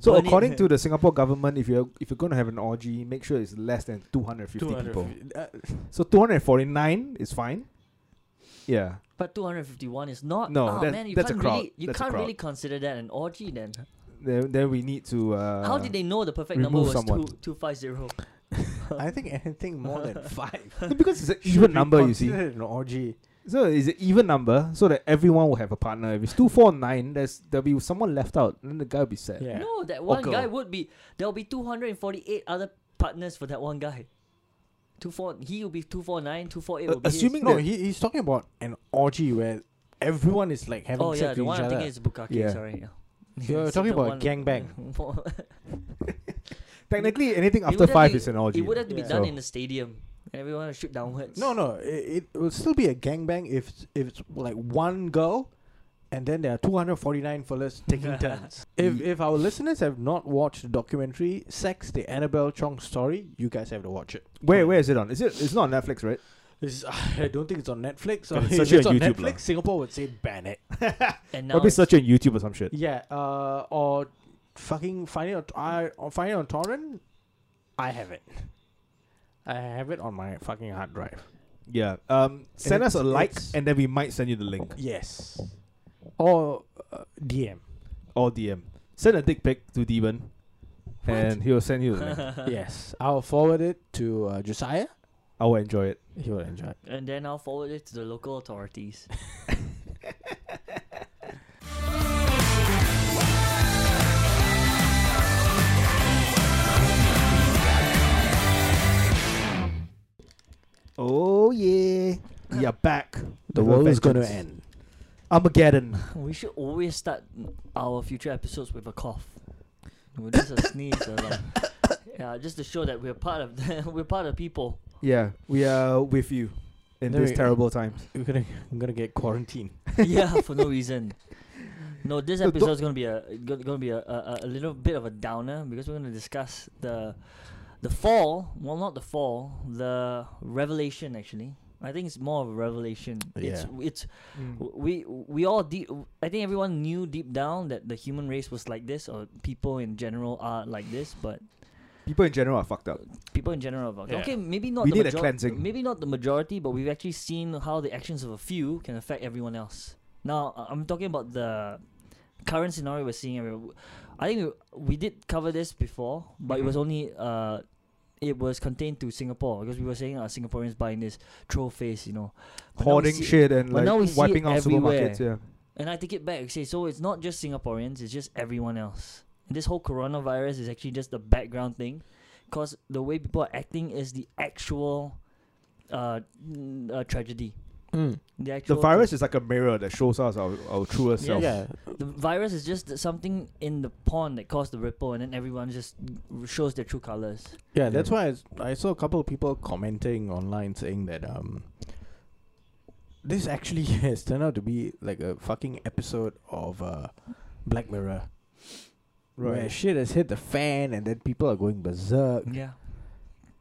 So Burn it. according to the Singapore government, if you're if you're going to have an orgy, make sure it's less than 250 people. Uh, So 249 is fine. Yeah. But 251 is not. No, oh, that- man, you that's can't crowd. really, you That's can't really consider that an orgy then. Then, then we need to. Uh, How did they know the perfect number was someone. two two five zero? I think anything more than five. Because it's an even number, you see. An orgy. So it's an even number, so that everyone will have a partner. If it's two, four, nine, there's there'll be someone left out, and then the guy will be sad. Yeah. No, that one girl. guy would be. There will be 248 other partners for that one guy. Two four. He will be two four nine. Two four eight. Uh, will be his. assuming No, he, he's talking about an orgy where everyone is like having Oh sex yeah, with the each one I'm other. thinking is bukkake. Yeah. Sorry. Yeah. You're It's talking the about gangbang. Technically, anything after five to- is an orgy. It would have to be Yeah. done So- in the stadium. Everyone will shoot downwards. No, no, it, it will still be a gangbang if if it's like one girl, and then there are 249 fellas taking turns. If if our listeners have not watched the documentary "Sex: The Annabelle Chong Story," you guys have to watch it. Where where is it on? Is it? It's not on Netflix, right? It's, I don't think it's on Netflix. Or Can if search it's on on YouTube Netflix, lah. Singapore would say ban it. And now Probably it's- search it on YouTube or some shit. Yeah, uh, or fucking find it on I or find it on torrent. I have it. I have it on my fucking hard drive. Yeah. Um. Send us a it's- like, it's- and then we might send you the link Yes. Or uh, DM. or DM. Send a dick pic to Demon, and he will send you the link. yes, I'll forward it to uh, Josiah. I will enjoy it. He will enjoy. it. and then I'll forward it to the local authorities. Oh yeah, we are back. The world is going to vengeance. end. Armageddon. we should always start our future episodes with a cough. With just a sneeze or like, yeah, just to show that we're part of the, we're part of people. Yeah, we are with you in There these we- terrible times. We're gonna, I'm gonna get quarantined. yeah, for no reason. No, this So don't- episode is gonna be a gonna gonna be a, a, a little bit of a downer because we're gonna discuss the the fall. Well, not the fall, the revelation. Actually, I think it's more of a revelation. It's Yeah. it's mm. w- we we all deep. I think everyone knew deep down that the human race was like this, or people in general are like this. But People in general are fucked up. people in general are Yeah. okay. Maybe not. We the need a cleansing. Maybe not the majority, but we've actually seen how the actions of a few can affect everyone else. Now I'm talking about the current scenario we're seeing. everywhere. I think we, we did cover this before, but it was Mhm. only uh, it was contained to Singapore because we were saying uh, Singaporeans buying this troll face, you know, But Hoarding shit and like wiping out everywhere. supermarkets. Yeah. And I take it back. Say so it's not just Singaporeans; it's just everyone else. And this whole coronavirus is actually just the background thing, because the way people are acting is the actual uh, uh tragedy. Mm. The The virus is like a mirror that shows us our, our truer self. Yeah, The virus is just something in the pond that caused the ripple, and then everyone just shows their true colors. yeah. That's Yeah. why I saw a couple of people commenting online saying that um, this actually has turned out to be like a fucking episode of uh, Black Mirror. Where Right. shit has hit the fan, and then people are going berserk. Yeah.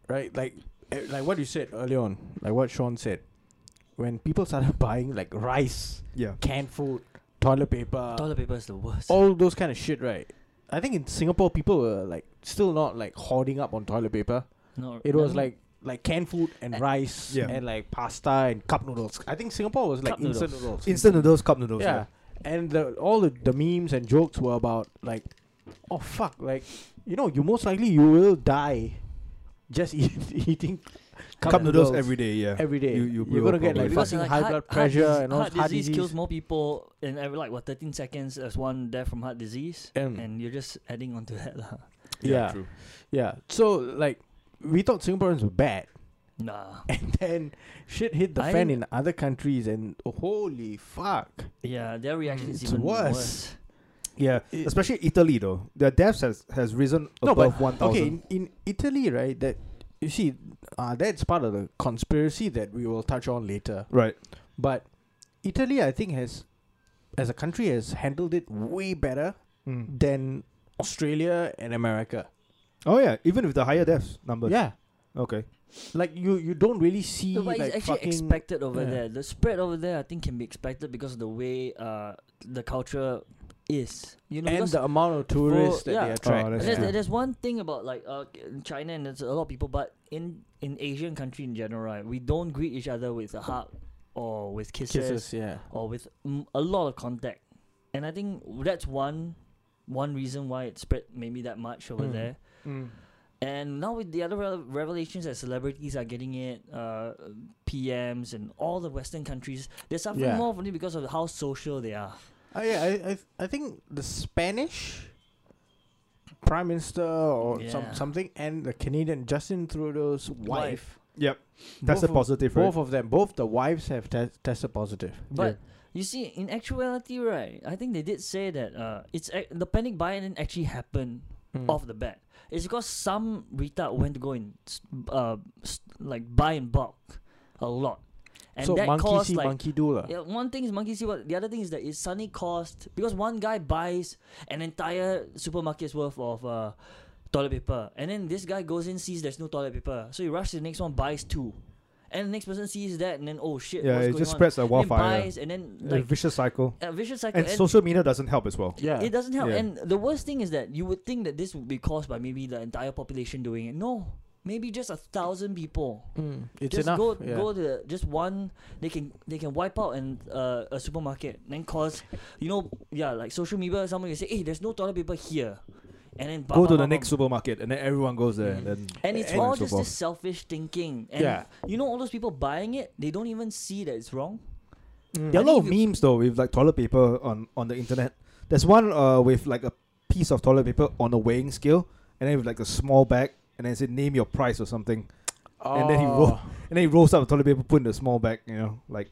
right? Like, eh, like what you said earlier on, like what Sean said, when people started buying like rice, Yeah. canned food, toilet paper, Toilet paper is the worst. all those kind of shit, right? I think in Singapore, people were like still not like hoarding up on toilet paper. no, It was no. like like canned food and And- rice Yeah. and like pasta and cup noodles. I think Singapore was like Cup instant noodles. noodles. Instant noodles, cup noodles. yeah. And the, all the, the memes and jokes were about like, oh fuck, like you know, you most likely you will die just eat, eating Cup, those every day. Yeah. every day. You, you you're gonna get like probably fucking like high heart- blood heart pressure dis- and all heart heart disease, disease. kills more people in every like what 13 seconds as one death from heart disease, Mm. and you're just adding on to that lah. Yeah. True. Yeah. So like we thought Singaporeans were bad, Nah. and then shit hit the I fan in other countries, and holy fuck. Yeah, their reaction is it's even worse. worse. Yeah. It- Especially Italy though. Their deaths has, has risen No, above but one thousand. okay, in, in Italy, right? That you see, uh, that's part of the conspiracy that we will touch on later. Right. But Italy, I think, has as a country has handled it way better Mm. than Australia and America. Oh yeah. Even with the higher deaths numbers. Yeah. Okay. Like you, you don't really see No, but like it's actually expected over yeah. there. The spread over there, I think, can be expected because of the way uh the culture is. You know, and the amount of tourists that yeah. they attract. Oh, there's, true. there's one thing about like uh, China and there's a lot of people, but in in Asian country in general, right, we don't greet each other with a hug or with kisses, Kisses, yeah. or with mm, a lot of contact, and I think that's one one reason why it spread maybe that much over Mm. there. Mm. And now with the other re- revelations that celebrities are getting it, uh, PMs and all the Western countries, they're suffering Yeah. more from it because of how social they are. Uh, yeah, I, I I think the Spanish prime minister or some something and the Canadian Justin Trudeau's wife. Yep. That's both a of- positive, right? Both of them, both the wives have te- tested positive. But you see, in actuality, right, I think they did say that uh, it's ac- the panic buy didn't actually happen Mm. off the bat. It's because some retard went to go and uh, s- like buy in bulk a lot, and so that monkey caused see, like monkey do lah. Yeah, one thing is monkey see what the other thing is that it suddenly cost because one guy buys an entire supermarket's worth of uh, toilet paper, and then this guy goes in sees there's no toilet paper, so he rushes to the next one buys two, and the next person sees that and then oh shit, yeah, what's it going just on? spreads like And wildfire. buys and then A like vicious cycle. a vicious cycle. And social media doesn't help as well. Yeah. it doesn't help. Yeah. And the worst thing is that you would think that this would be caused by maybe the entire population doing it. No, maybe just a thousand people Mm. It's just enough. go yeah. go to just one they can they can wipe out and uh, a supermarket then cause you know yeah like social media someone will say hey there's no toilet paper here and then Go to the next supermarket and then everyone goes there Mm. and then and it's so all and so just forth. this selfish thinking and Yeah. you know all those people buying it they don't even see that it's wrong Mm. There are a lot of memes though with like toilet paper on on the internet. There's one uh with like a piece of toilet paper on a weighing scale, and then with like a small bag, and then it said name your price or something, and then he Oh, roll- and then he rolls up the toilet paper, put in a small bag, you know, like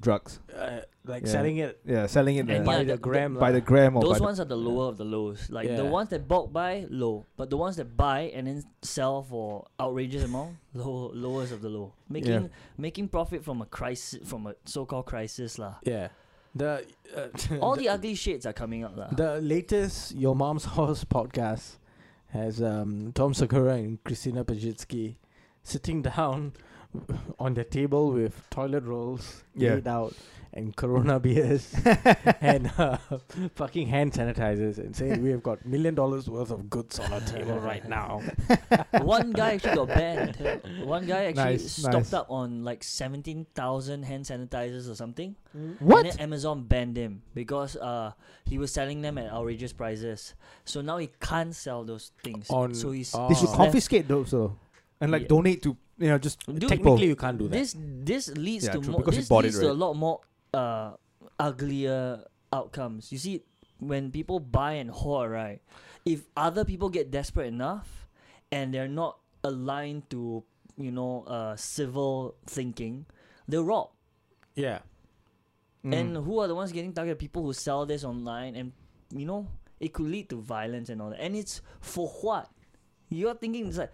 drugs. uh, like Yeah. selling it Yeah, selling it And uh, by the the- gram. by the gram or those by ones are the lower of the lows like the ones that bulk buy low but the ones that buy and then sell for outrageous amount low lowest of the low making making profit from a crisis from a so-called crisis lah Yeah. The uh, all the ugly shades are coming out lah. The latest Your Mom's House podcast has um, Tom Segura and Christina Pazsitzky sitting down on the table with toilet rolls Yeah. laid out and Corona beers and uh, fucking hand sanitizers and saying we have got million dollars worth of goods on our table right now. One guy actually got banned. One guy actually Nice, stocked nice. up on like seventeen thousand hand sanitizers or something. what? And then Amazon banned him because uh he was selling them at outrageous prices. So now he can't sell those things. On- so he's oh. They should Oh. confiscate those though, and like Yeah. donate to you know just Dude, Technically, you can't do that. this this leads Yeah, to true, more because he this bought it, leads to a right? lot more uh uglier outcomes. You see, when people buy and hoard, right? If other people get desperate enough and they're not aligned to you know uh civil thinking, they'll rob. yeah. mm. And who are the ones getting targeted? People who sell this online, and you know it could lead to violence and all that. And it's for what? You're thinking it's like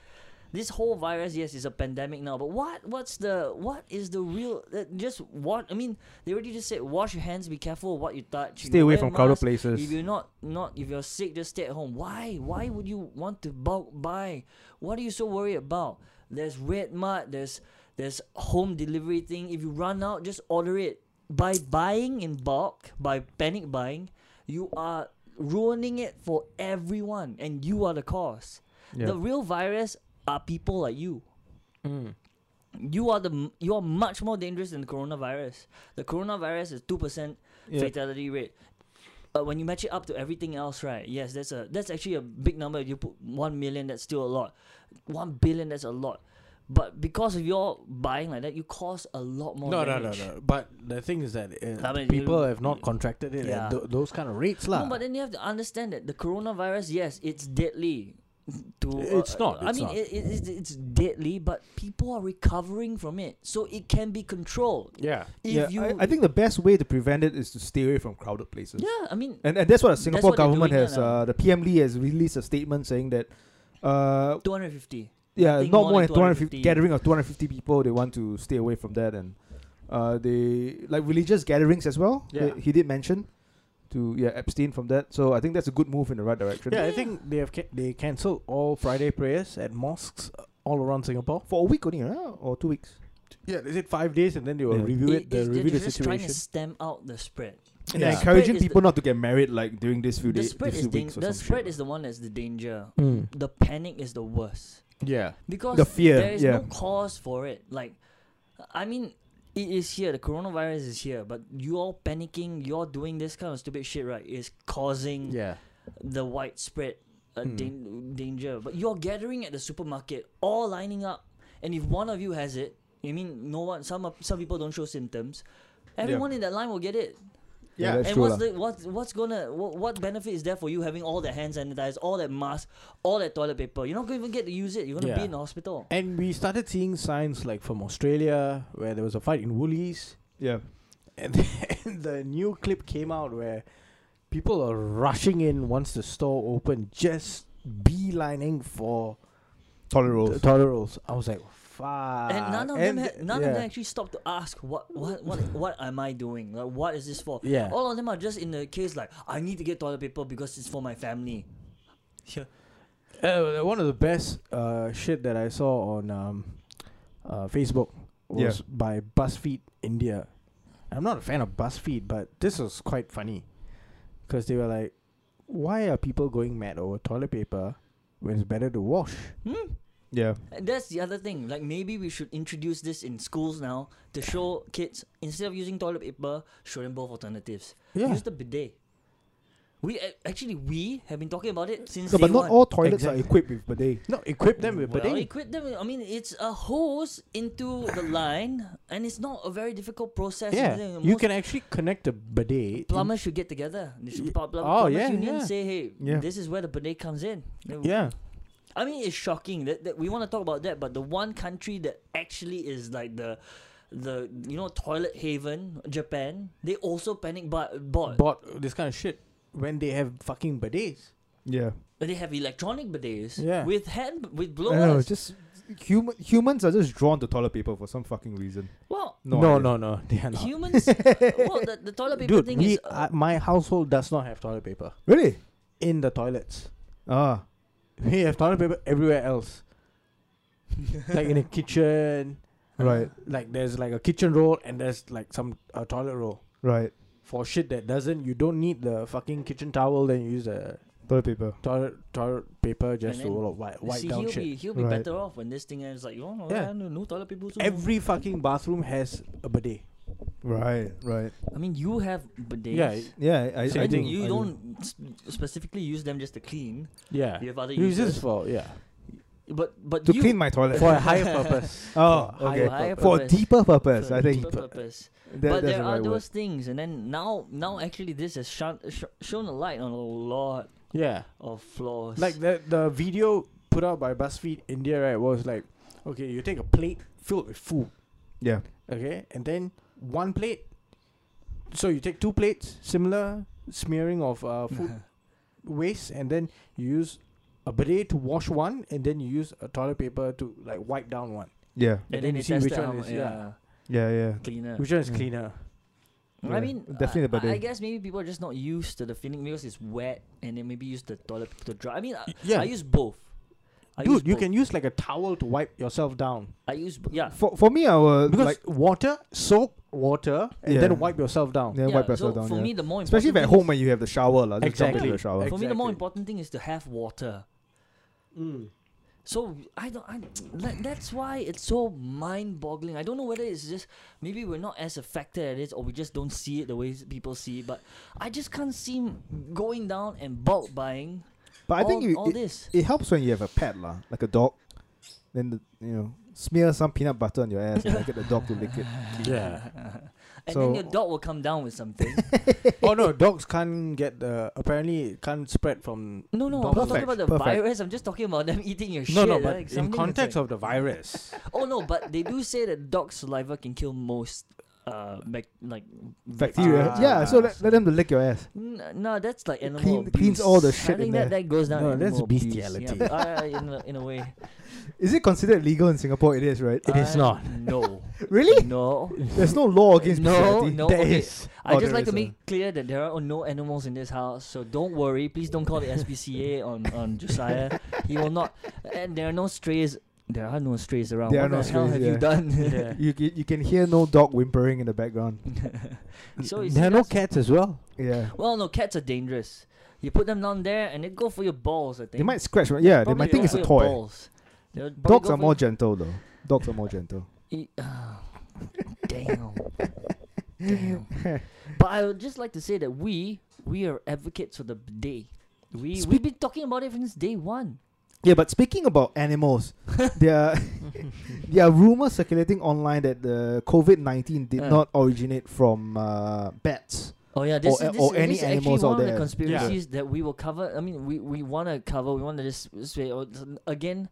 this whole virus. Yes, is a pandemic now, but what? What's the what is the real? Uh, just what? I mean, they already just said wash your hands, be careful what you touch. you stay know, away from crowded places. If you're not not if you're sick, just stay at home. Why? Why would you want to bulk buy? What are you so worried about? There's RedMart. There's there's home delivery thing. If you run out, just order it. By buying in bulk, by panic buying, you are ruining it for everyone, and you are the cause. yeah. The real virus are people like you. Mm. You are the you are much more dangerous than the coronavirus. The coronavirus is two percent yeah. fatality rate. Uh, when you match it up to everything else, right? Yes, that's a that's actually a big number. If you put one million, that's still a lot. One billion, that's a lot. But because of your buying like that, you cause a lot more. No, no, no, no. But the thing is that uh, I mean, people have not contracted it Yeah. at th- those kind of rates, lah. No, but then you have to understand that the coronavirus, yes, it's deadly. To It's uh, not, I it's mean, not. It, it, it's, it's deadly, but people are recovering from it, so it can be controlled. yeah. If yeah, you, I, I think the best way to prevent it is to stay away from crowded places. yeah, I mean, And, and that's what the Singapore what government has. now. Uh, the PM Lee has released a statement saying that, uh, two hundred fifty. yeah, think not more more than than 250 250. gathering of 250 people. They want to stay away from that, and uh, they like religious gatherings as well. Yeah. He, he did mention to yeah abstain from that. So I think that's a good move in the right direction. Yeah, I think they have ca- they cancelled all Friday prayers at mosques uh, all around Singapore. for a week only, huh? or two weeks. Yeah, they said five days and then they will Yeah. review it. It- they it's- review they're the just trying to stem out the spread. And Yeah. they're encouraging Spread the- people not to get married like during this few days. The spread these is few dang- or the some spread is the one that's the danger. Mm. The panic is the worst Yeah. because The fear, there is yeah. no cause for it. Like, I mean, it is here. The coronavirus is here, but you all panicking, you're doing this kind of stupid shit, right? Is causing Yeah. the widespread uh, Hmm. dan- danger. But you're gathering at the supermarket, all lining up, and if one of you has it, I mean, no one. Some some people don't show symptoms. Everyone in that line will get it. Yeah, Yeah. and what's lah. the what's what's gonna what, what benefit is there for you having all that hand sanitizer, all that mask, all that toilet paper? You're not gonna even get to use it. You're gonna be in the hospital. And we started seeing signs like from Australia where there was a fight in Woolies, yeah. and then the new clip came out where people are rushing in once the store opened, just beelining for Toilet the rolls. toilet rolls. I was like, fuck. and none of them And had, none yeah. of them actually stopped to ask what what what what am I doing? Like what is this for? Yeah. All of them are just in the case like I need to get toilet paper because it's for my family. Yeah. Uh, one of the best uh, shit that I saw on um, uh, Facebook Yeah. was by BuzzFeed India. I'm not a fan of BuzzFeed, but this was quite funny because they were like, "Why are people going mad over toilet paper when it's better to wash?" Hmm? Yeah. And That's the other thing. Like maybe we should introduce this in schools now to show kids instead of using toilet paper, show them both alternatives. Yeah, Use the bidet. We actually we have been talking about it since No, day but not one. all toilets Exactly. are equipped with bidet. no, equip them with well, bidet. equip them. with- I mean, it's a hose into the line, and it's not a very difficult process. Yeah, you can actually connect a bidet. in- Plumbers should get together. They should Ye- pl- pl- oh, plumbers yeah, union yeah. say, hey, Yeah. this is where the bidet comes in. Yeah, I mean, it's shocking that, that we want to talk about that, but the one country that actually is like the the you know toilet haven, Japan, they also panic but bought. bought this kind of shit when they have fucking bidets. Yeah. They have electronic bidets Yeah. with hand with I don't know, just human humans are just drawn to toilet paper for some fucking reason. well, No, no, no, no, they are not. humans. well, the, the toilet paper Dude, thing we, is. uh, uh, my household does not have toilet paper Really? in the toilets. Ah. We have toilet paper everywhere else, like in the kitchen. Right. Like there's like a kitchen roll and there's like some uh, toilet roll. Right. For shit that doesn't, you don't need the fucking kitchen towel. Then you use the Toilet paper. toilet toilet paper just to then like, wipe, you wipe see, down he'll shit. be he'll be Right. better off when this thing ends. Like, oh, Yeah. yeah, no, no toilet paper. soon. Every fucking bathroom has a bidet. Right. Right. I mean, you have bidets. Yeah, Yeah. I, I, I and do. you I do. don't s- specifically use them just to clean. yeah. You have other Use uses. this for yeah But but to you, clean my toilet. for a higher purpose. oh, for a okay. higher higher purpose. For a purpose. deeper purpose, for I a think. deeper purpose. That, but there the are right those word. things, and then now now actually this has shone, sh- shown a light on a lot Yeah. of flaws. Like the the video put out by BuzzFeed India, right, was like, okay, you take a plate filled with food, Yeah. okay, and then one plate. So you take two plates, similar smearing of uh, food waste, and then you use a bidet to wash one, and then you use a toilet paper to like wipe down one. Yeah. and, and then then you see which one how is- mu- yeah. Yeah. Yeah. cleaner. Which one is cleaner? I mean, definitely the I, I guess maybe people are just not used to the feeling because it's wet, and then maybe use the toilet paper to dry. I mean, I, Yeah, I use both. I dude, you both. can use like a towel to wipe yourself down I use b- yeah. For for me, I will because like water, soap, water, and Yeah. then wipe yourself down. then yeah, wipe so yourself down. for yeah. me, the more Especially if at thing home when you have the shower, lah. Just jump into Exactly. the shower. is- for me, the more Exactly. important thing is to have water. Mm. So I don't. I, that, that's why it's so mind-boggling. I don't know whether it's just maybe we're not as affected at it, or we just don't see it the way s- people see it. But I just can't see m- going down and bulk buying. But I think you, all it, this. it helps when you have a pet, lah, like a dog. Then the, you know smear some peanut butter on your ass and get the dog to lick it. Yeah. and So- then your dog will come down with something. oh no, dogs can't get the. Apparently, it can't spread from. no, no, I'm not talking about the perfect. virus. I'm just talking about them eating your No, shit. no, no, but like in context like- of the virus. Oh no, but they do say that dog saliva can kill most uh bac- like Bacteria. Ah. yeah, so let, let them to lick your ass. N- no, that's like animal clean- abuse. cleans all the shit I shit think in that, there. that goes down. No, in that's animal abuse, bestiality. Yeah, uh, in a, in a way, Is it considered legal in Singapore? It is, right? It is Uh, not. No, Really? no. There's no law against No, bestiality. no. There okay. is. I Oh, just there like to is make a- clear that there are no animals in this house, so don't worry. Please don't call the SPCA on on Josiah. He will not. And there are no strays there are no strays around. There what are no the hell strays, have you done? Yeah. You can, you can hear no dog whimpering in the background. so you there are no cats as well. Yeah. Well, no, cats are dangerous. You put them down there and they go for your balls. I think They might scratch. Yeah, they Probably might think go it's a toy. balls. Dogs are more gentle though. Dogs are more gentle. E- ah, damn. Damn. But I would just like to say that we we are advocates for the day. We Speak- we've been talking about it since day one. Yeah, but speaking about animals, there are there are rumors circulating online that the COVID nineteen did Uh. not originate from uh, bats. Oh yeah, this Or- is this, or is- any this is actually one of the there. conspiracies that we will cover. I mean, we, we want to cover. We want to just say oh, again,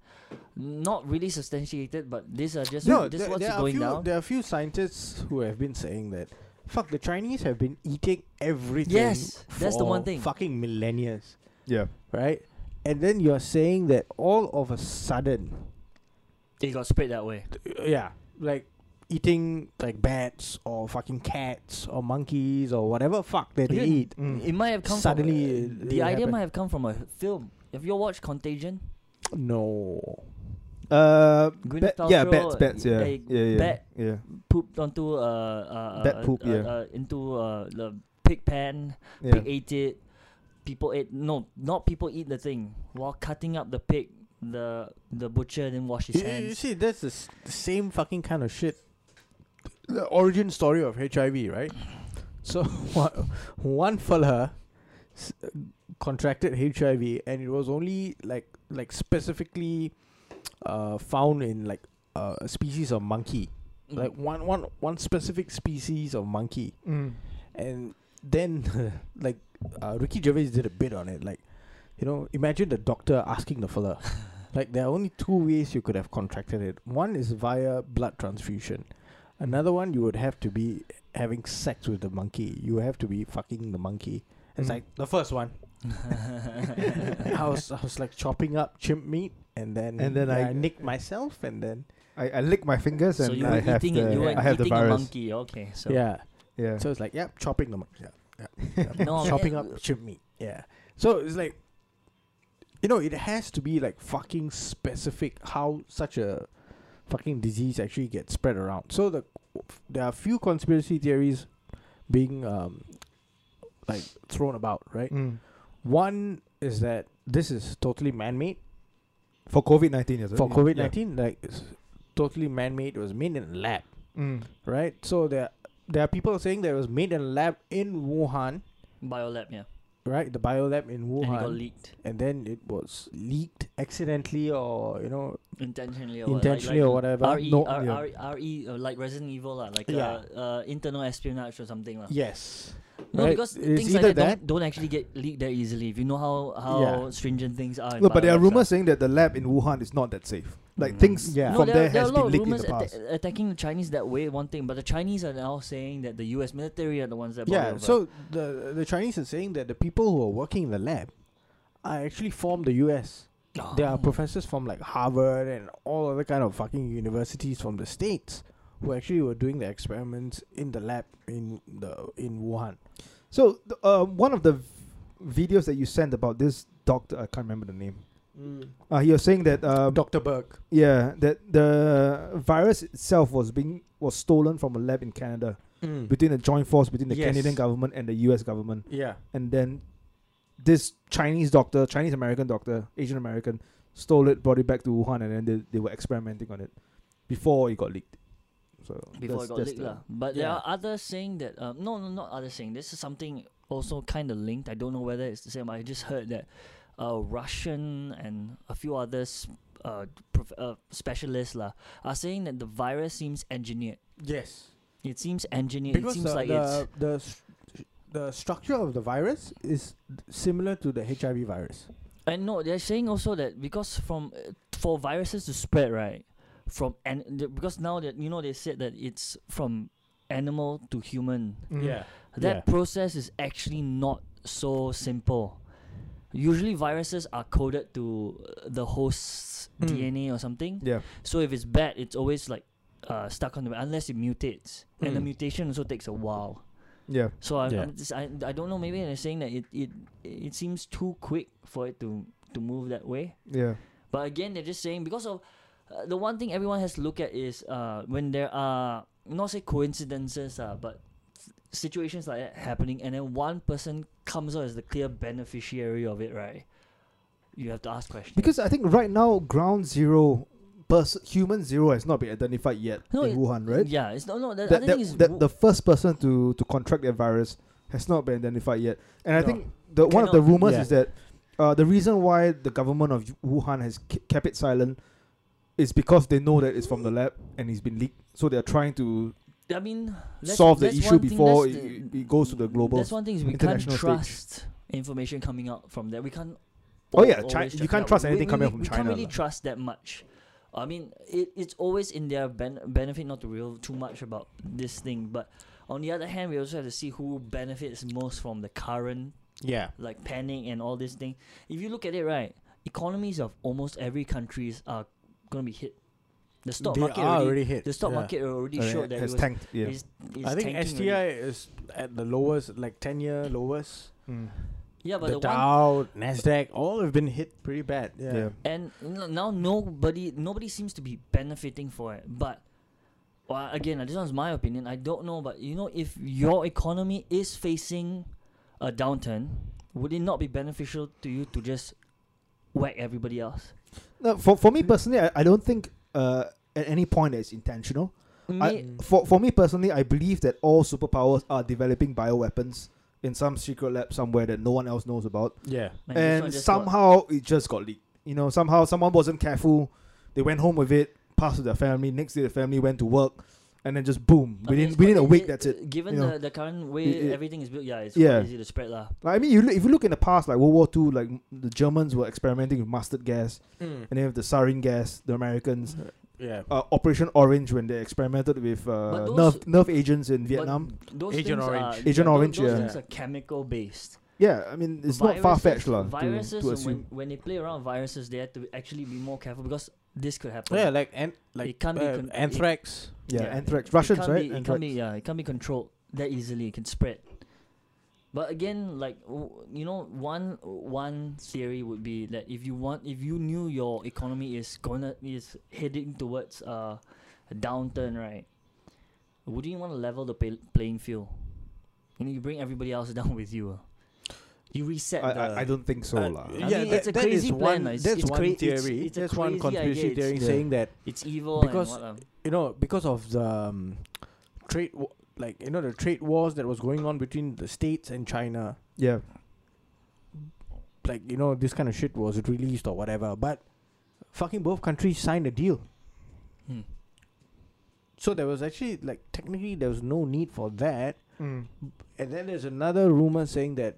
not really substantiated, but these are just No, this there, what's there are going few, down. There are a few scientists who have been saying that, fuck, the Chinese have been eating everything. Yes, that's the for one thing. Fucking millennia, Yeah. right? And then you're saying that all of a sudden, It got spread that way. uh, yeah, like eating like bats or fucking cats or monkeys or whatever fuck that they eat. Mm. It might have come Suddenly From, it- the it idea happened. might have come from a film. Have you all watched Contagion? No. Uh, Gwyneth bat- yeah, bats, bats, yeah, yeah, yeah, bat yeah. Pooped onto uh, uh, Bat uh, poop, uh, yeah. uh, into uh, the pig pen. yeah. Pig ate it. People ate no, not people eat the thing while cutting up the pig. The the butcher didn't wash his You, you see, that's the, s- the same fucking kind of shit. The origin story of HIV, right? So one, one fella s- contracted HIV, and it was only like like specifically uh, found in like uh, a species of monkey, Mm. like one one one specific species of monkey, Mm. and then like uh, Ricky Gervais did a bit on it, like you know, imagine the doctor asking the fella. Like there are only two ways you could have contracted it. One is via blood transfusion. Another one you would have to be having sex with the monkey. You have to be fucking the monkey. It's Mm. like the first one. I was I was like chopping up chimp meat and then And then I, I- nicked myself and then I, I lick my fingers so and you I were have eating it. You the were I have the eating a virus. monkey. Okay, so yeah. Yeah. So it's like yeah, chopping the monkey. Yeah, yeah, yeah. No, chopping it- up chimp meat. Yeah. So it's like, you know, it has to be like fucking specific how such a fucking disease actually gets spread around. So the there are a few conspiracy theories being um like thrown about, right? Mm. One is that this is totally man-made For COVID nineteen, is it? for Yeah. COVID nineteen. Like it's totally man-made. It was made in a lab, Mm. right? So there there are people saying that it was made in a lab in Wuhan, biolab, yeah, right? The bio lab in and Wuhan. it got leaked and then it was leaked accidentally or you know intentionally or intentionally like, or whatever. R E No, R yeah. R E uh, like Resident Evil lah, like Yeah. uh, uh, internal espionage or something lah. Yes. No, right? because It's things like either that, Don't, don't actually get leaked that easily. If you know how how Yeah. stringent things are. Look, but there are rumors saying that the lab in Wuhan is not that safe. Like Mm. things Yeah. No, from there, there, there are has a lot been of leaked in rumors the past. atta- attacking the Chinese that way. One thing, but the Chinese are now saying that the U.S. military are the ones that. brought Yeah. So the the Chinese are saying that the people who are working in the lab are actually from the U.S. There are Oh. professors from like Harvard and all other kind of fucking universities from the states who actually were doing the experiments in the lab in the in Wuhan. So, th- uh, one of the v- videos that you sent about this doctor, I can't remember the name. Uh, he was saying that, uh, Dr. Berg. yeah, that the virus itself was being was stolen from a lab in Canada between a joint force between the Yes. Canadian government and the U.S. government, Yeah. and then this Chinese doctor, Chinese American doctor, Asian American, stole it, brought it back to Wuhan, and then they, they were experimenting on it before it got leaked. So before it got leaked the- lah. But there are others saying that um, no, no, not others saying. This is something also kind of linked. I don't know whether it's the same. I just heard that uh, Russian and a few others uh, prof- uh, specialists lah are saying that the virus seems engineered. Yes. It seems engineered. Because it seems the, like the, it's the s- the structure of the virus is similar to the HIV virus. And no, they're saying also that because from uh, for viruses to spread, right? From and because now that you know they said that it's from animal to human. Mhm. That Yeah. process is actually not so simple. Usually viruses are coded to uh, the host's Mm. DNA or something. Yeah. So if it's bad, it's always like uh, stuck on the unless it mutates, and the Mm. mutation also takes a while. Yeah. So I'm, Yeah. I'm just, I, I don't know. Maybe they're saying that it, it it seems too quick for it to to move that way. Yeah. But again, they're just saying because of uh, the one thing everyone has to look at is uh, when there are not say coincidences, uh, but s- situations like that happening, and then one person comes out as the clear beneficiary of it, right? You have to ask questions. Because I think right now, ground zero, pers- human zero has not been identified yet No, in it- Wuhan, right? yeah, it's not. no. The That, other that, thing that Wu- the first person to, to contract that virus has not been identified yet. And I think the one of the rumors yeah. is that uh, the reason why the government of Wuhan has k- kept it silent is because they know that it's from the lab and it's been leaked. So they're trying to I mean, solve the issue before it, it goes to the global. That's one thing is we can't international stage. trust information coming out from there. We can't. Oh, yeah, always Chi- trust- you can't trust anything we- coming we- out from we China can't really lah. trust that much. I mean, it, it's always in their ben- benefit not to reveal too much about this thing, but on the other hand, we also have to see who benefits most from the current Yeah. like panic and all this thing. If you look at it right, economies of almost every countries are gonna be hit. The stock they market are already, already hit. the stock yeah. market already uh, showed that has it was, tanked. Yeah. is, is I think STI already. is at the lowest, like ten year lowest. Mm. Yeah, but the, the, one Dow, Nasdaq, all have been hit pretty bad. Yeah. Yeah. and n- now nobody nobody seems to be benefiting for it. But well, again, uh, this one's my opinion. I don't know, but you know, if your economy is facing a downturn, would it not be beneficial to you to just whack everybody else? No, for for me personally, I, I don't think uh, at any point it's intentional. I, for for me personally, I believe that all superpowers are developing bioweapons in some secret lab somewhere that no one else knows about, Yeah. man, this one and just got- somehow it just got leaked. You know, somehow someone wasn't careful. They went home with it, passed to their family. Next day, the family went to work, and then just boom, I mean, within it's within quite a week, easy- that's it. Given you know. the, the current way It- it- everything is built, yeah, it's Yeah. quite easy to spread lah. Like, I mean, you look, if you look in the past, like World War Two, like the Germans were experimenting with mustard gas, and then with the sarin gas, the Americans. Yeah. Uh, Operation Orange when they experimented with uh, But those- nerve nerve agents in Vietnam. those Agent things Orange. Are, Agent yeah, Orange, Those yeah. things are chemical based. Yeah, I mean it's not far fetched lah. Viruses, to when, assume. when they play around with viruses, they have to actually be more careful because this could happen. Yeah, like and like It can't be uh, con- it- anthrax. Yeah, yeah, anthrax. Russians, right? Be, it can't be, yeah, it can't be controlled that easily. It can spread. But again, like w- you know, one one theory would be that if you want, if you knew your economy is gonna is heading towards uh, a downturn, right? Wouldn't you want to level the pay- playing field? You know, you bring everybody else down with you. uh. You reset I, the. I, I don't think so Uh, lah. I yeah, mean, that- it's a that is crazy plan, One, lah. It's- that's it's one cra- it's- theory. it's a that's one conspiracy idea. theory It's- saying that it's evil because- and what, uh, you know because of the um, trade, wa- like you know the trade wars that was going on between the states and China. Yeah, Like you know this kind of shit was released or whatever, but fucking both countries signed a deal. hmm. So there was actually like technically there was no need for that. mm. And then there's another rumor saying that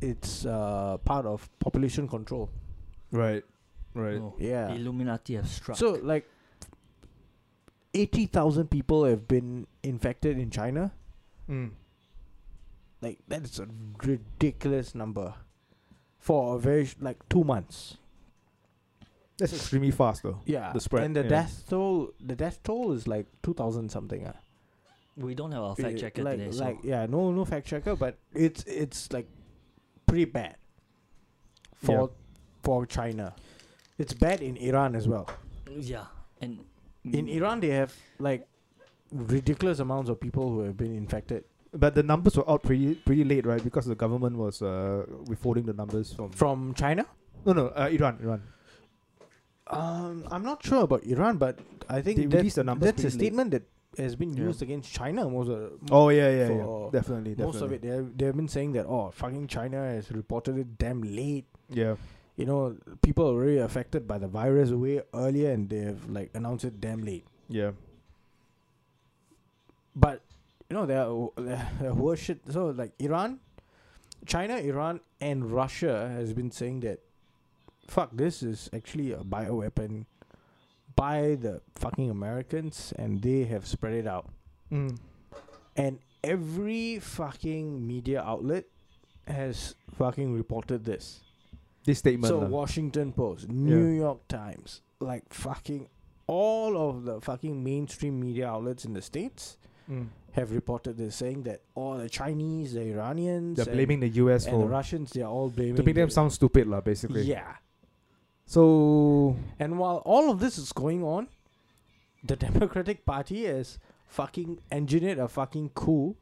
it's uh, part of population control. right, right. Oh, Yeah. Illuminati have struck. So like eighty thousand people have been infected in China. Mm. Like that's a ridiculous number for a very sh- like two months. That's extremely fast though. Yeah. The spread, and the yeah. death toll, the death toll is like two thousand something. Uh. we don't have our fact checker like, today. So yeah, no no fact checker, but it's it's like pretty bad for for China. It's bad in Iran as well. yeah, and In Iran, they have like ridiculous amounts of people who have been infected But the numbers were out pretty pretty late, right? Because the government was uh, withholding the numbers from. from China. no, no, uh, Iran, Iran. Um, I'm not sure about Iran, but I think They that- released the numbers that's a late. statement that has been Yeah. used against China. Most of Oh yeah, yeah, yeah. Definitely, definitely. most of it, they have, they have been saying that oh, fucking China has reported it damn late. Yeah, You know, people are really affected by the virus way earlier, and they have like announced it damn late. yeah. But you know, there are, there are worse shit. So like Iran, China, Iran, and Russia has been saying that fuck, this is actually a bioweapon by the fucking Americans, and they have spread it out. Mm. And every fucking media outlet has fucking reported this. This statement. So lah. Washington Post, New York Times, like fucking all of the fucking mainstream media outlets in the states Mm. have reported this, saying that all the Chinese, the Iranians, They're blaming the US and, the Russians, they're all blaming to make them the- sound stupid, lah. Basically. Yeah, So And while all of this is going on, the Democratic Party has fucking engineered a fucking coup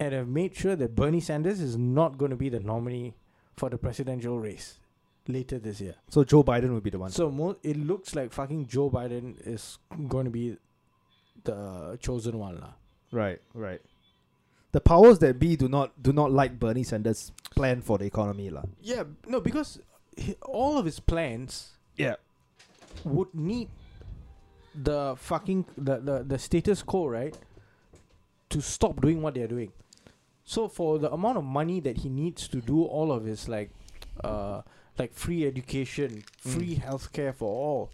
and have made sure that Bernie Sanders is not going to be the nominee for the presidential race later this year. so Joe Biden will be the one. So mo- it looks like fucking Joe Biden is going to be the chosen one lah. Right, right. The powers that be do not do not like Bernie Sanders' plan for the economy, lah. Yeah, no, because he, all of his plans Yeah. would need the fucking the, the the status quo right to stop doing what they're doing. So for the amount of money that he needs to do all of his like uh like free education, free healthcare for all,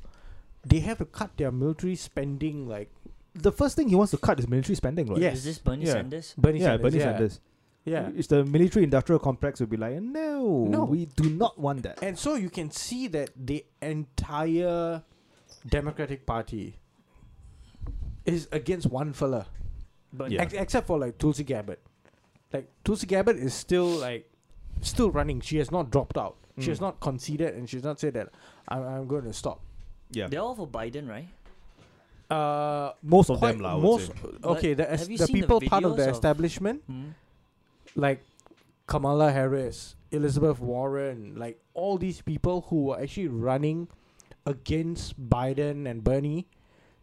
they have to cut their military spending like The first thing he wants to cut is military spending, right? Yes. Is this Bernie Yeah. Sanders? Bernie yeah, Sanders. Bernie yeah. Sanders. Yeah. It's the military industrial complex will be like, no, No. we do not want that. And so you can see that the entire Democratic Party is against one fella. Bernie. Yeah. Ex- except for like Tulsi Gabbard. Like Tulsi Gabbard is still like still running. She has not dropped out. She has Mm. not conceded and she's not said that I'm, I'm going to stop. Yeah. They're all for Biden, right? Uh Most of them, lah, I would most say. okay, the, es- the seen the people part of the videos of- establishment Hmm. Like Kamala Harris, Elizabeth Warren, like all these people who were actually running against Biden and Bernie,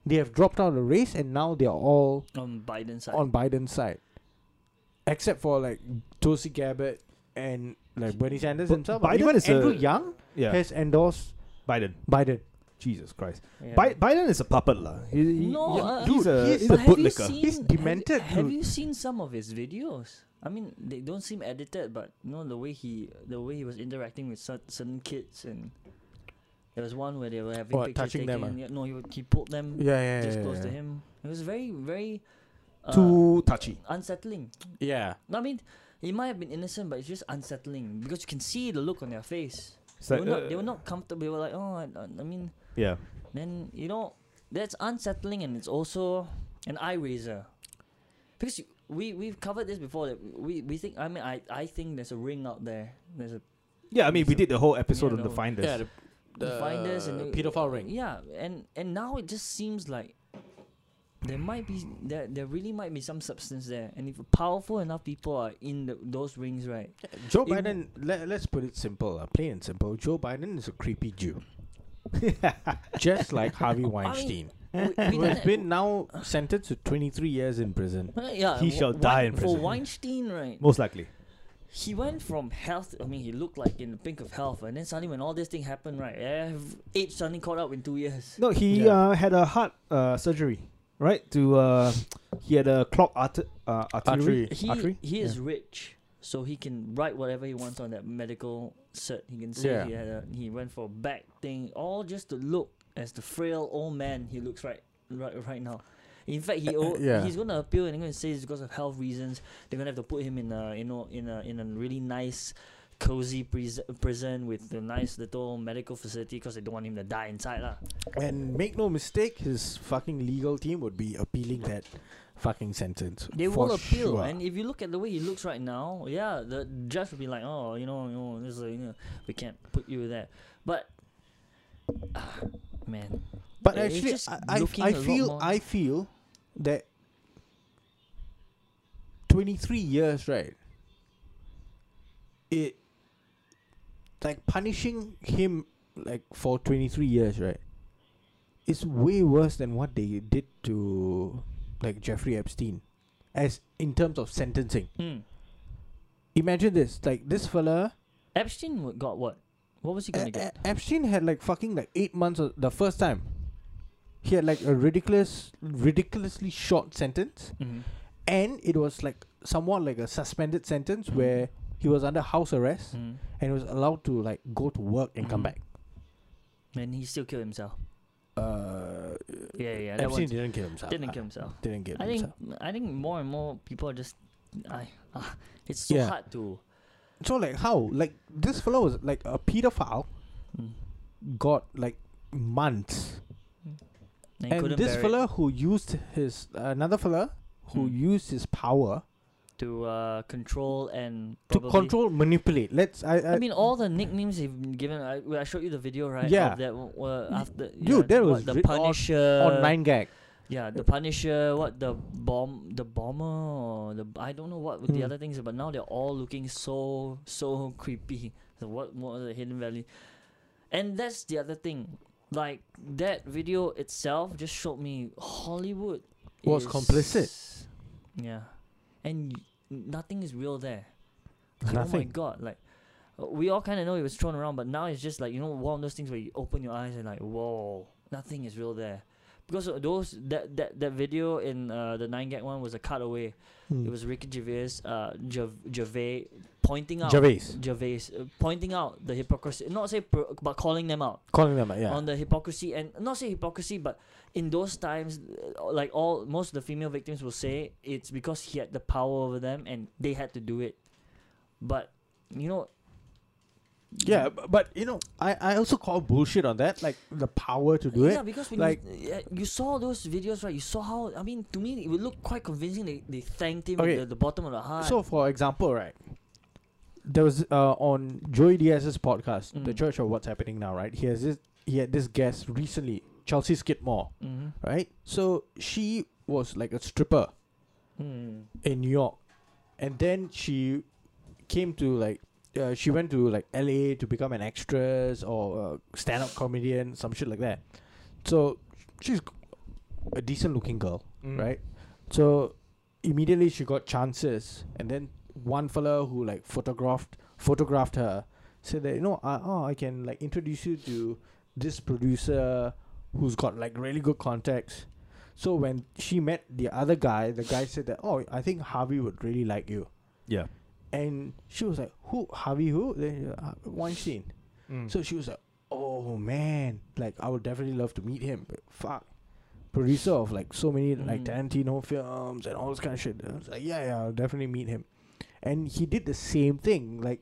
they have dropped out of the race and now they're all On Biden's side. on Biden's side. Except for like Tulsi Gabbard and like Bernie Sanders But himself. Biden Even is Andrew a- Yang Yeah. has endorsed Biden. Biden. Jesus Christ. Yeah. Bi- Biden is a puppet, lah. He, he, No, he- uh, he's a, he's- he's a have you bootlicker. seen- He's have- demented, Have, dude. you seen some of his videos? I mean, they don't seem edited, but you know the way he the way he was interacting with cer- certain kids, and there was one where they were having What, pictures touching them, taken. ah? yeah, no, he would, he pulled them Yeah, yeah, just yeah, close yeah. to him. It was very very uh, Too touchy. unsettling. Yeah. I mean, he might have been innocent, but it's just unsettling because you can see the look on their face. They like, were not, they uh, were not comfortable. They were like, oh, I, I mean, Yeah. then you know that's unsettling and it's also an eye raiser because you, we we've covered this before that we we think I mean I I think there's a ring out there there's a Yeah, I mean, we did the whole episode Yeah, on the. Finders. Yeah, the, the finders and the, pedophile ring. yeah and and now it just seems like there might be there there really might be some substance there and if powerful enough people are in the, those rings right Joe It- Biden, let, let's put it simple, uh, plain and simple. Joe Biden is a creepy Jew. Just like Harvey Weinstein. We, we who has been now sentenced to 23 years in prison. Uh, yeah He shall Wein- die in prison. for. Weinstein right Most likely. he went from health. I mean, he looked like in the pink of health, and then suddenly when all this thing happened, right, eh, age suddenly caught up in two years. No, he Yeah. uh, had a heart uh, surgery, right? To uh, he had a clogged arter- uh, artery. Artery. He Artery? he is rich, so he can write whatever he wants on that medical cert. He can say Yeah. he had a, he went for a back thing, all just to look as the frail old man he looks right right right now. In fact, he o- yeah. he's gonna appeal and they're gonna say it's because of health reasons. They're gonna have to put him in a you know in a in a really nice, cozy pris- prison with a nice little medical facility because they don't want him to die inside lah. And make no mistake, his fucking legal team would be appealing that fucking sentence. They will appeal, sure. and if you look at the way he looks right now, yeah, the judge will be like, oh, you know, you know, this is, you know we can't put you there. But ah, man, But it's actually, I, I, I feel I feel that 23 years, right? It like punishing him like for 23 years, right? Is way worse than what they did to like Jeffrey Epstein, as in terms of sentencing. hmm. Imagine this, like this fella Epstein got what? What was he gonna E- get? E- Epstein had like fucking like eight months of, the first time. He had like a ridiculous, ridiculously short sentence, Mm-hmm. and it was like somewhat like a suspended sentence where he was under house arrest Mm. and he was allowed to like go to work and come Mhm. back. And he still killed himself. Uh, Yeah, yeah. That Epstein didn't kill himself. didn't uh, kill himself. Didn't kill I think himself. I think more and more people are just, I, uh, it's so Yeah. hard to. So like how like this fellow was like a pedophile Mm. got like months And, and this bear it. who used his another fella who Hmm. used his power to uh, control and to control, manipulate. Let's. I. I, I mean, all the nicknames they've been given. I, I showed you the video, right? Yeah. Of that uh, Y- after dude, that what, was the ri- on- Punisher. on nine gag. Yeah, the Punisher. What the bomb? The bomber or the I don't know what with the Hmm. other things, but now they're all looking so so creepy. So what what are the Hidden Valley? And that's the other thing. Like that video itself just showed me Hollywood Was complicit. Yeah, and y- nothing is real there. Like, Oh my god! Like we all kind of know it was thrown around, but now it's just like you know one of those things where you open your eyes and like whoa, nothing is real there. Because those that that that video in uh, the nine gag one was a cutaway. Hmm. It was Ricky Gervais, uh, Gervais pointing out Gervais Gervais uh, pointing out the hypocrisy. Not say pro- but calling them out calling them. Out, yeah. on the hypocrisy and not say hypocrisy, but in those times, uh, like all most of the female victims will say it's because he had the power over them and they had to do it. But you know, yeah, but you know, I, I also call bullshit on that. Like the power to do yeah, it. Yeah, because when like- you, uh, you saw those videos, right? You saw how I mean, to me, it would look quite convincing. They they thanked him Okay. at the, the bottom of the heart. So, for example, right, there was uh, on Joey Diaz's podcast, The Mm. Church of What's Happening Now, right? He has this, he had this guest recently, Chelsea Skidmore, mm-hmm. right? So she was like a stripper mm. in New York, and then she came to like. Uh, she went to like LA to become an actress or a stand-up comedian, some shit like that. So she's a decent-looking girl, Mm. right? So immediately she got chances, and then one fella who like photographed photographed her said that you know, uh, oh, I can like introduce you to this producer who's got like really good contacts. So when she met the other guy, the guy said that, oh, I think Harvey would really like you, Yeah. And she was like, who Harvey who? Then uh, Weinstein. Mm. So she was like, "Oh man, like I would definitely love to meet him." But fuck, producer of like so many like Mm. Tarantino films and all this kind of shit. I was like, "Yeah, yeah, I'll definitely meet him." And he did the same thing. Like,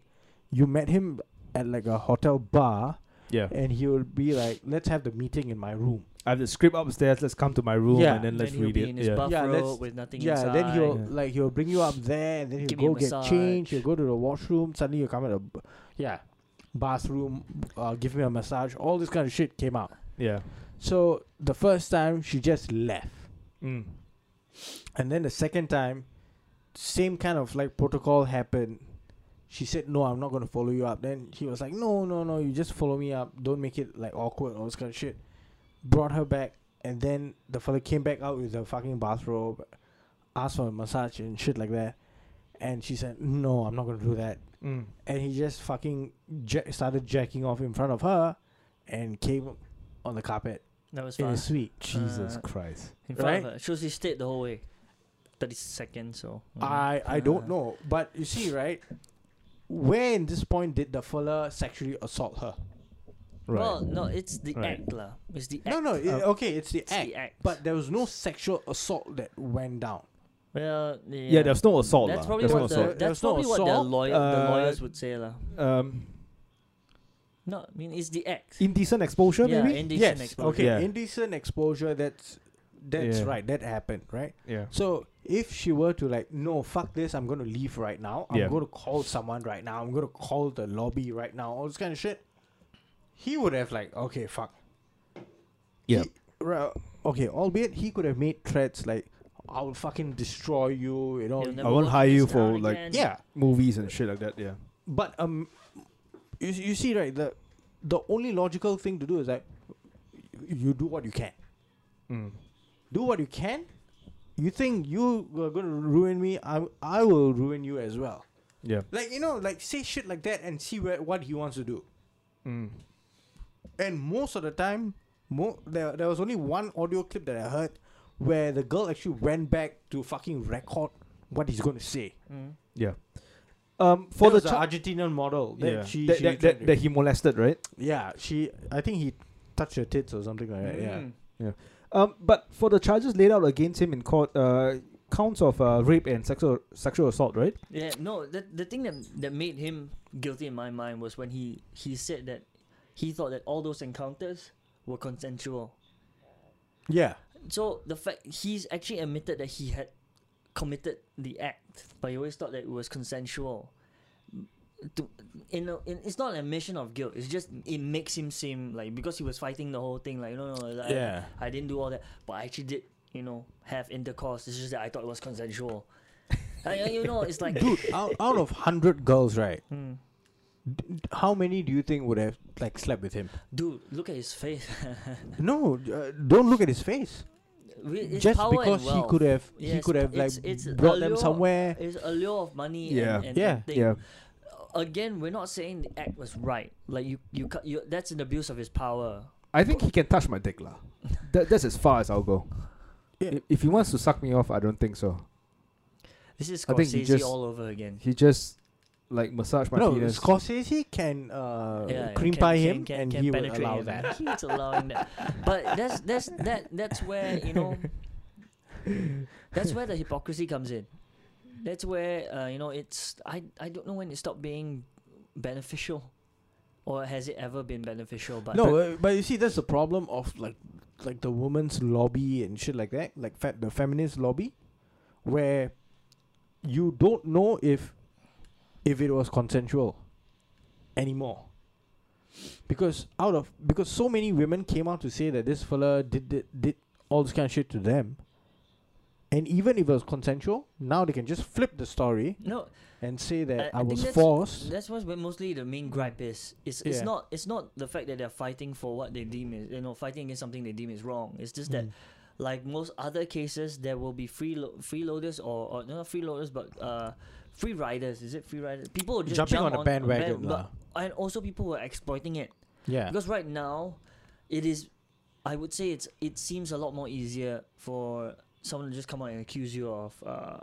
you met him at like a hotel bar, yeah. and he would be like, "Let's have the meeting in my room." I have the script upstairs. Let's come to my room Yeah. and then let's then he'll read be it. in his Yeah. buff Yeah, let's- with nothing yeah, inside. then he'll Yeah. like he'll bring you up there, and then he'll Give you go a get changed. He'll go to the washroom. Suddenly, you come at a, b- yeah, bathroom. Uh, give me a massage. All this kind of shit came out. Yeah. So the first time she just left, Mm. and then the second time, same kind of like protocol happened. She said, "No, I'm not gonna follow you up." Then he was like, "No, no, no, you just follow me up. Don't make it like awkward, all this kind of shit." Brought her back, and then the fella came back out with a fucking bathrobe, asked for a massage and shit like that, and she said, "No, I'm not gonna do that." Mm. And he just fucking ja- started jacking off in front of her, and came on the carpet that was in fun. suite. Jesus Uh, Christ. In front Right? of her. Shows he stayed the whole way. 30 seconds, so. mm. I I don't Uh, know, but you see, right? Where in this point did the fella sexually assault her? Right. Well, no, it's the Right. act, lah. It's the act. No, no. i- Uh, okay, it's the It's act, the act. but there was no sexual assault that went down. well, yeah. yeah. there's no assault. That's lah. probably There's no what the, assault. That's was no probably what the assault, lawyer the uh, lawyers would say lah. Um, No, I mean it's the act. indecent exposure, yeah, maybe. indecent yes. exposure. Okay. Yeah. Indecent exposure. That's that's Yeah. right. That happened, right? yeah. So if she were to like, no, fuck this, I'm gonna leave right now. I'm Yeah. gonna call someone right now. I'm gonna call the lobby right now. All this kind of shit. He would have like, okay, fuck. Yeah. Right, okay, albeit he could have made threats like, I will fucking destroy you. You know. I never won't hire you for, town like- again. Yeah, Movies and shit like that. Yeah. but um, you you see right the the only logical thing to do is that you do what you can. Mm. Do what you can. You think you are gonna ruin me? I I will ruin you as well. Yeah. Like you know, like say shit like that and see where what he wants to do. Mm. And most of the time, mo- there there was only one audio clip that I heard where the girl actually went back to fucking record what he's going to say. Mm. Yeah. Um, for For the the chi- Argentinian model, that yeah. she, that, she that, that, that he molested, right? yeah, she. I think he touched her tits or something like that. Yeah. Mm. Um, but for the charges laid out against him in court, uh, counts of uh, rape and sexual sexual assault, right? Yeah, no, the the thing that that made him guilty in my mind was when he he said that he thought that all those encounters were consensual. Yeah. So the fact he's actually admitted that he had committed the act, but he always thought that it was consensual. To, in, a, in it's not an admission of guilt. It's just it makes him seem like because he was fighting the whole thing. Like no, no, like, Yeah. I didn't do all that, but I actually did. You know, have intercourse. It's just that I thought it was consensual. I, you know, it's like Dude, out, out of hundred girls, right? Hmm. D- How many do you think would have like slept with him? dude, look at his face. No, uh, don't look at his face. We- it's Just power and because he could have, he could have like it's- it's brought them allure- somewhere. It's allure of money. Yeah. and, and Yeah. thing. Yeah. Again, we're not saying the act was right. Like you, you, cut- you that's an abuse of his power. I think he can touch my dick lah. That, that's as far as I'll go. Yeah. If, if he wants to suck me off, I don't think so. This is I think he just- all over again. He just like massage my no, penis. Scorsese can uh, Yeah, cream can- pie can- him, can- and can he would penetrate allow him. that. He's allowing that. But that's that's that that's where you know that's where the hypocrisy comes in. That's where uh, you know it's I I don't know when it stopped being beneficial, or has it ever been beneficial? But No, uh, but you see, that's the problem of like like the women's lobby and shit like that, like fe- the feminist lobby, where you don't know if if it was consensual anymore. Because out of because so many women came out to say that this fella did did, did all this kind of shit to them. And even if it was consensual, now they can just flip the story no, and say that I- I, I was that's- forced. That's what's mostly the main gripe is. It's it's Yeah. not it's not the fact that they're fighting for what they deem is you know fighting against something they deem is wrong. It's just that Mm. like most other cases, there will be free freeloaders or, or not freeloaders but uh free riders. Is it free riders? People will just Jumping jump on the on bandwagon band- lah. but, and also people were exploiting it Yeah. because right now, it is. I would say it's it seems a lot more easier for someone to just come out and accuse you of uh,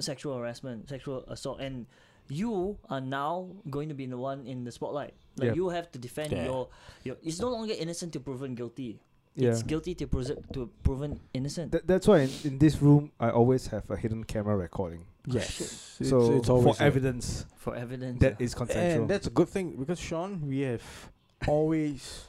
sexual harassment, sexual assault, and you are now going to be the one in the spotlight. Like Yeah. you have to defend Yeah. your your. It's no longer innocent to proven guilty. yeah. It's guilty to prove to proven innocent. Th- that's why in, in this room I always have a hidden camera recording. Yes. It's, so it's always for there. evidence for evidence. that yeah. is consensual. And that's a good thing because Sean, we have always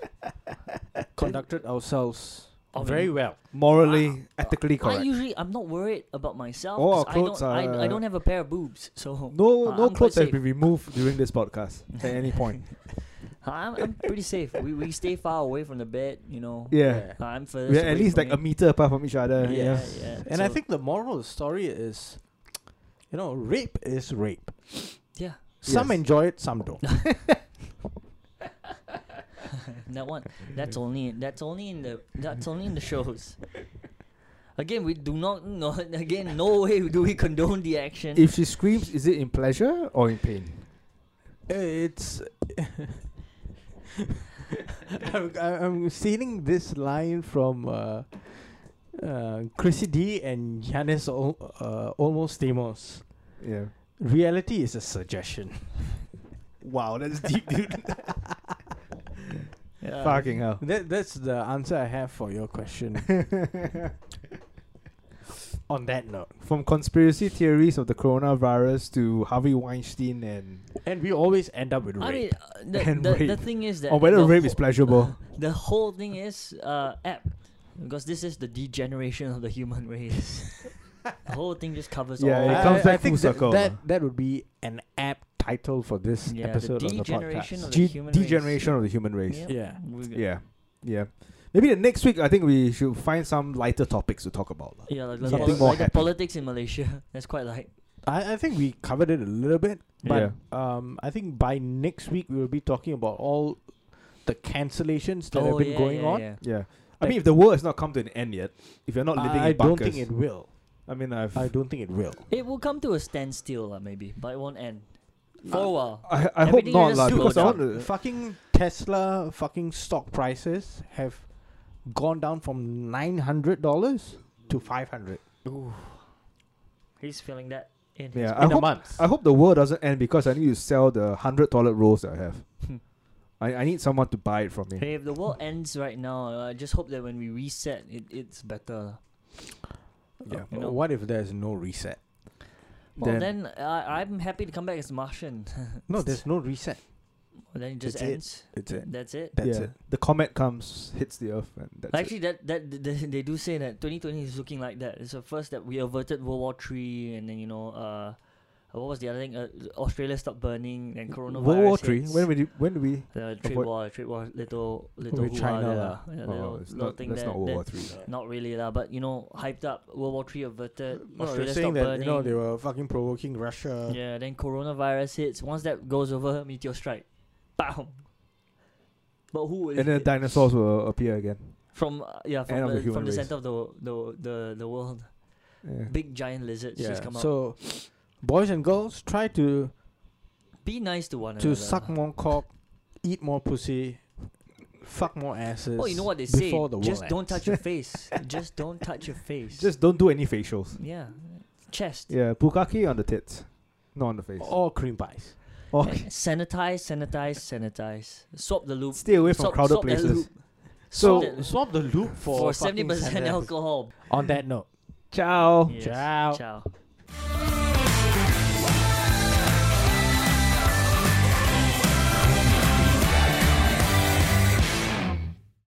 conducted ourselves I mean, very well. morally, ethically correct. I usually I'm not worried about myself. All 'cause our I don't clothes I, I are- don't have a pair of boobs, so no, Uh, no I'm quite clothes have safe. been removed during this podcast at any point. I'm, I'm pretty safe. We, we stay far away from the bed, you know. Yeah, I'm further. we're at least like a meter apart from each other. yeah, Yeah, yeah. And I So, think the moral of the story is, you know, rape is rape. yeah, Some Yes. enjoy it, some don't. that one. That's only that's only in the that's only in the shows. Again, we do not know. Again, no way do we condone the action. If she screams, is it in pleasure or in pain? it's. I'm, I'm seeing this line from uh, uh, Chrissy D and Yanis Ol- uh, Almost Stamos. Yeah. Reality is a suggestion. Wow, that's deep, dude. Yeah. Fucking hell. That that's the answer I have for your question. On that note, From conspiracy theories of the coronavirus to Harvey Weinstein and and we always end up with rape. I mean, uh, the, And the, the thing is that or whether the rape whole- is pleasurable. The whole thing is uh, apt because this is the degeneration of the human race. the whole thing just covers Yeah, all. it comes back full that, circle. That that would be an apt title for this Yeah, the episode of the degeneration podcast. of the G- human race. degeneration of the human race. Yep. Yeah. We got- Yeah, yeah. Maybe the next week, I think we should find some lighter topics to talk about. lah. Yeah, like, like, Something poli- more like the politics in Malaysia. That's quite light. I, I think we covered it a little bit, but Yeah. um, I think by next week we will be talking about all the cancellations that have oh, been yeah, going yeah, on. yeah. Yeah. I mean, if the world has not come to an end yet, if you're not living I in don't think it will. I mean, I've, I don't think it will. It will come to a standstill, uh, maybe, but it won't end for a while. I, I hope not, just lah, because I down. want to. Fucking Tesla fucking stock prices have gone down from nine hundred dollars to five hundred Ooh. He's feeling that in his Yeah, in I a hope, month. I hope the world doesn't end because I need to sell the hundred toilet rolls that I have. I, I need someone to buy it from me. Hey, if the world ends right now, I just hope that when we reset, it, it's better. Yeah. you know. what if there's no reset? Well, Then- then, uh, I'm happy to come back as Martian. No, there's no reset. And then it just That's it. ends. It's it. That's it. That's yeah. it. The comet comes, hits the earth, and that's it. Actually, that that they, they do say that 2020 is looking like that. It's the first that we averted World War Three, and then you know, uh, what was the other thing? Uh, Australia stopped burning, and coronavirus. World War Three. When we did, when did we? the trade avoid- war, trade war, little little With China there, yeah, Oh, little- it's not. That's there not World that- War Three. Not really lah, but you know, hyped up. World War Three averted. No, they're Australia saying stopped that burning. you know they were fucking provoking Russia. yeah, then coronavirus hits. Once that goes over, meteor strike, bam. But who is And then it? dinosaurs will appear again. from uh, yeah from the the, from the center of the the the, the world? Yeah. Big giant lizards Yeah. just come out. So, boys and girls, try to Be nice to one another. to another. suck more cock, eat more pussy, fuck more asses. Oh, you know what they say? before the Just world don't touch your face. Just don't touch your face. Just don't do any facials. yeah, chest. Yeah, bukkake on the tits, not on the face. Or cream pies. Or And sanitize, sanitize, sanitize. Swap the loop. stay away from Swap- crowded swap places. So- Swap that- swap the loop for for seventy percent alcohol. On that note, Ciao. Yes. Ciao. Ciao.